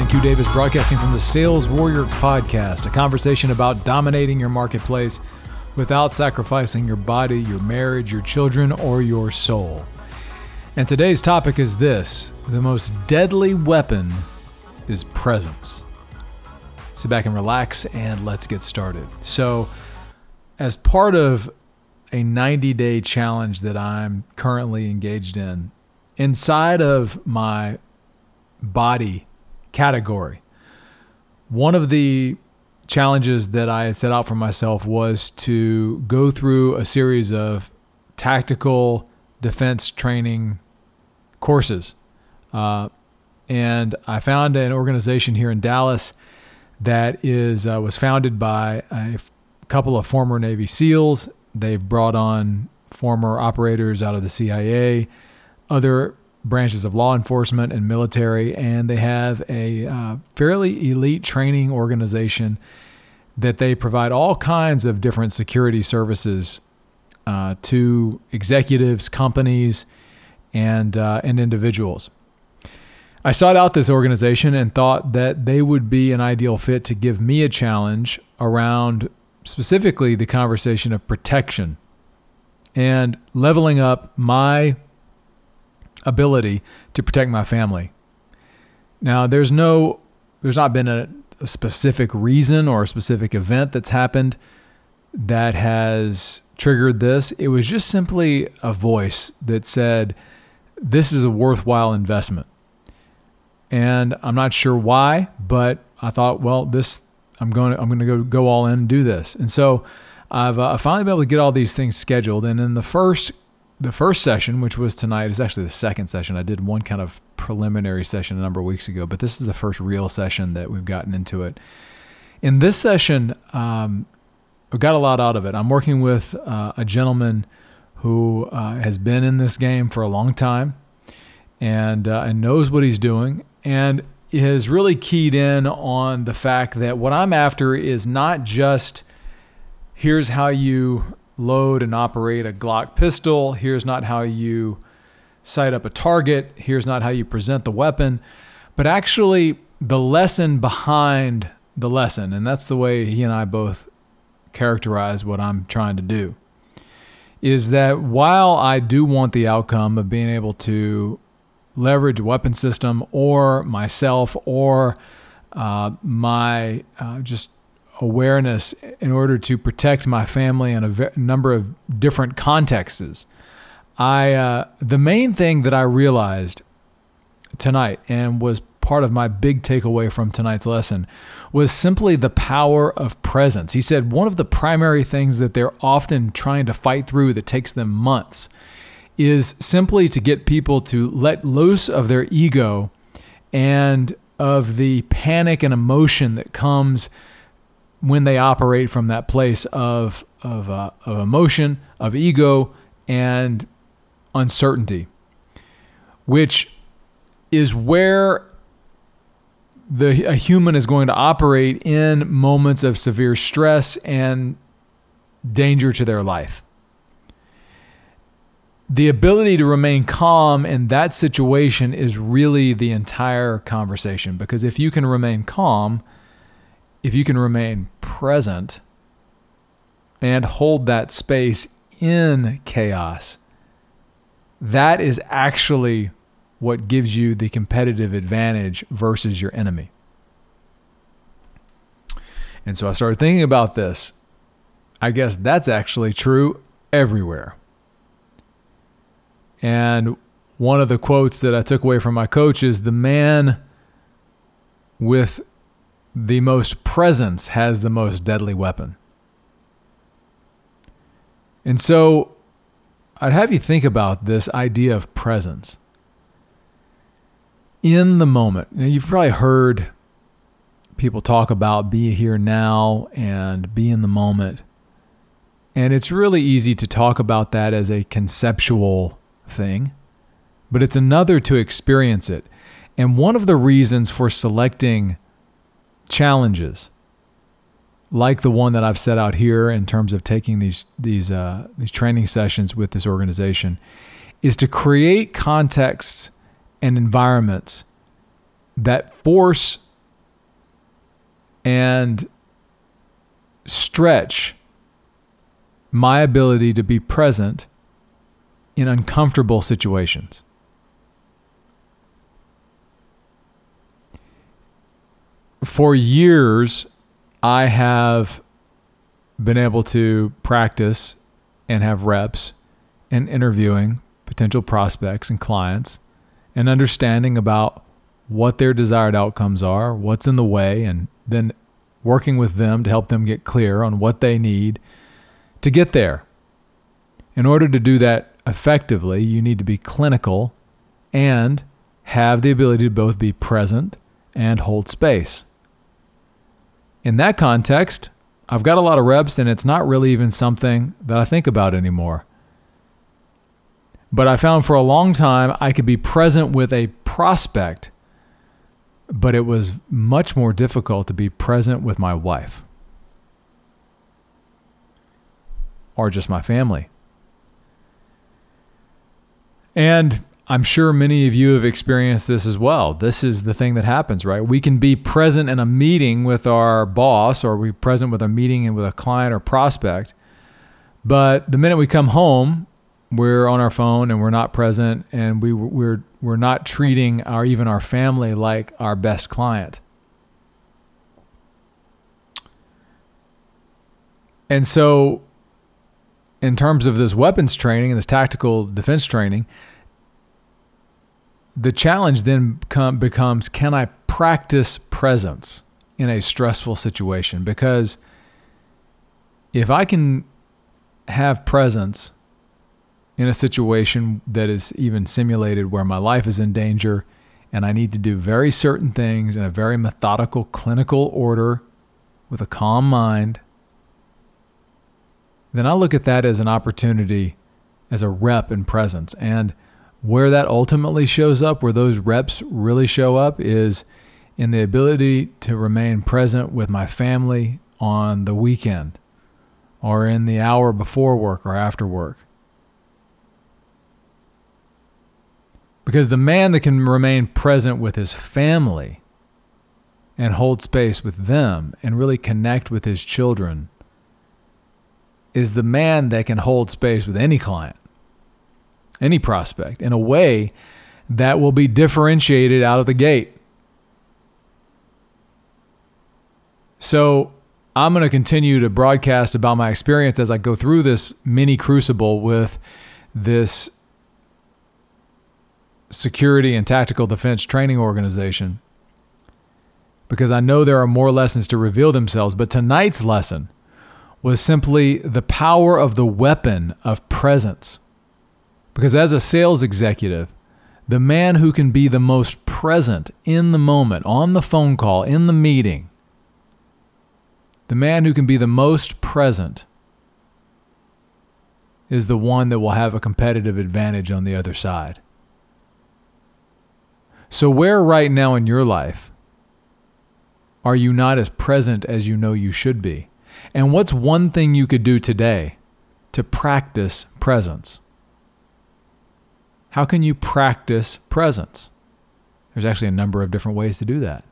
Brian Q. Davis broadcasting from the Sales Warrior Podcast, a conversation about dominating your marketplace without sacrificing your body, your marriage, your children, or your soul. And today's topic is this the most deadly weapon is presence. Sit back and relax, and let's get started. So, as part of a 90 day challenge that I'm currently engaged in, inside of my body category. One of the challenges that I had set out for myself was to go through a series of tactical defense training courses. Uh, and I found an organization here in Dallas that is uh, was founded by a f- couple of former Navy SEALs. They've brought on former operators out of the CIA, other branches of law enforcement and military, and they have a uh, fairly elite training organization that they provide all kinds of different security services uh, to executives, companies, and uh, and individuals. I sought out this organization and thought that they would be an ideal fit to give me a challenge around specifically the conversation of protection and leveling up my ability to protect my family. Now, there's no, there's not been a, a specific reason or a specific event that's happened that has triggered this. It was just simply a voice that said, This is a worthwhile investment. And I'm not sure why, but I thought, well, this I'm going to I'm going to go go all in and do this. And so I've uh, finally been able to get all these things scheduled. And in the first the first session, which was tonight, is actually the second session. I did one kind of preliminary session a number of weeks ago, but this is the first real session that we've gotten into it. In this session, um, I got a lot out of it. I'm working with uh, a gentleman who uh, has been in this game for a long time and uh, and knows what he's doing and has really keyed in on the fact that what I'm after is not just here's how you load and operate a Glock pistol. Here's not how you sight up a target. Here's not how you present the weapon, but actually the lesson behind the lesson. And that's the way he and I both characterize what I'm trying to do. Is that while I do want the outcome of being able to leverage a weapon system or myself or uh, my uh, just awareness in order to protect my family in a number of different contexts. I uh, the main thing that I realized tonight and was part of my big takeaway from tonight's lesson was simply the power of presence. He said one of the primary things that they're often trying to fight through that takes them months is simply to get people to let loose of their ego and of the panic and emotion that comes when they operate from that place of of, uh, of emotion, of ego, and uncertainty, which is where the a human is going to operate in moments of severe stress and danger to their life. The ability to remain calm in that situation is really the entire conversation because if you can remain calm, if you can remain present and hold that space in chaos, that is actually what gives you the competitive advantage versus your enemy. And so I started thinking about this. I guess that's actually true everywhere. And one of the quotes that I took away from my coach is the man with the most presence has the most deadly weapon. And so I'd have you think about this idea of presence in the moment. Now, you've probably heard people talk about be here now and be in the moment. And it's really easy to talk about that as a conceptual thing, but it's another to experience it. And one of the reasons for selecting challenges like the one that I've set out here in terms of taking these these uh, these training sessions with this organization is to create contexts and environments that force and stretch my ability to be present in uncomfortable situations. For years, I have been able to practice and have reps in interviewing potential prospects and clients and understanding about what their desired outcomes are, what's in the way, and then working with them to help them get clear on what they need to get there. In order to do that effectively, you need to be clinical and have the ability to both be present and hold space. In that context, I've got a lot of reps and it's not really even something that I think about anymore. But I found for a long time I could be present with a prospect, but it was much more difficult to be present with my wife or just my family. And I'm sure many of you have experienced this as well. This is the thing that happens, right? We can be present in a meeting with our boss or we present with a meeting and with a client or prospect. But the minute we come home, we're on our phone and we're not present and we we're we're not treating our even our family like our best client. And so in terms of this weapons training and this tactical defense training, the challenge then come, becomes can I practice presence in a stressful situation? Because if I can have presence in a situation that is even simulated where my life is in danger and I need to do very certain things in a very methodical, clinical order with a calm mind, then I look at that as an opportunity, as a rep in presence. And where that ultimately shows up, where those reps really show up, is in the ability to remain present with my family on the weekend or in the hour before work or after work. Because the man that can remain present with his family and hold space with them and really connect with his children is the man that can hold space with any client any prospect in a way that will be differentiated out of the gate. So, I'm going to continue to broadcast about my experience as I go through this mini crucible with this security and tactical defense training organization because I know there are more lessons to reveal themselves. But tonight's lesson was simply the power of the weapon of presence. Because as a sales executive, the man who can be the most present in the moment, on the phone call, in the meeting, the man who can be the most present is the one that will have a competitive advantage on the other side. So, where right now in your life are you not as present as you know you should be? And what's one thing you could do today to practice presence? How can you practice presence? There's actually a number of different ways to do that.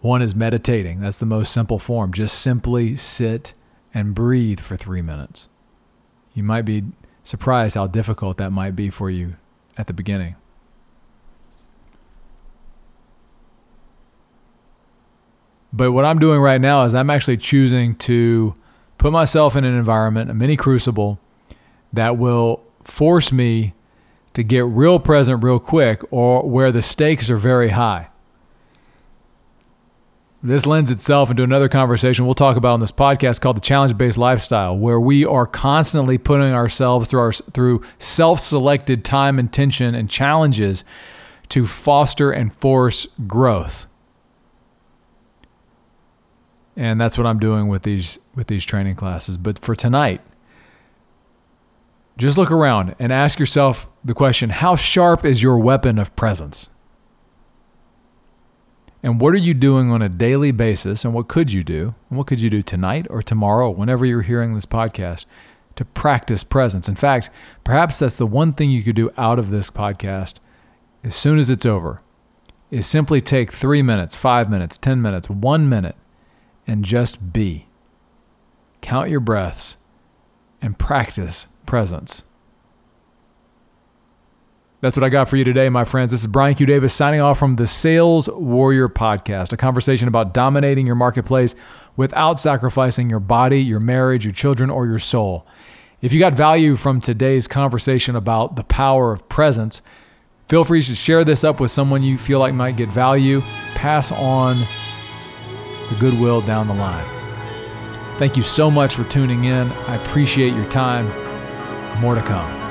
One is meditating. That's the most simple form. Just simply sit and breathe for three minutes. You might be surprised how difficult that might be for you at the beginning. But what I'm doing right now is I'm actually choosing to put myself in an environment, a mini crucible, that will force me to get real present real quick or where the stakes are very high. This lends itself into another conversation we'll talk about on this podcast called the challenge based lifestyle, where we are constantly putting ourselves through our through self-selected time and tension and challenges to foster and force growth. And that's what I'm doing with these with these training classes. But for tonight, just look around and ask yourself the question how sharp is your weapon of presence? And what are you doing on a daily basis? And what could you do? And what could you do tonight or tomorrow, whenever you're hearing this podcast, to practice presence? In fact, perhaps that's the one thing you could do out of this podcast as soon as it's over. is simply take three minutes, five minutes, 10 minutes, one minute, and just be. Count your breaths and practice presence. That's what I got for you today, my friends. This is Brian Q. Davis signing off from the Sales Warrior Podcast, a conversation about dominating your marketplace without sacrificing your body, your marriage, your children, or your soul. If you got value from today's conversation about the power of presence, feel free to share this up with someone you feel like might get value. Pass on the goodwill down the line. Thank you so much for tuning in. I appreciate your time. More to come.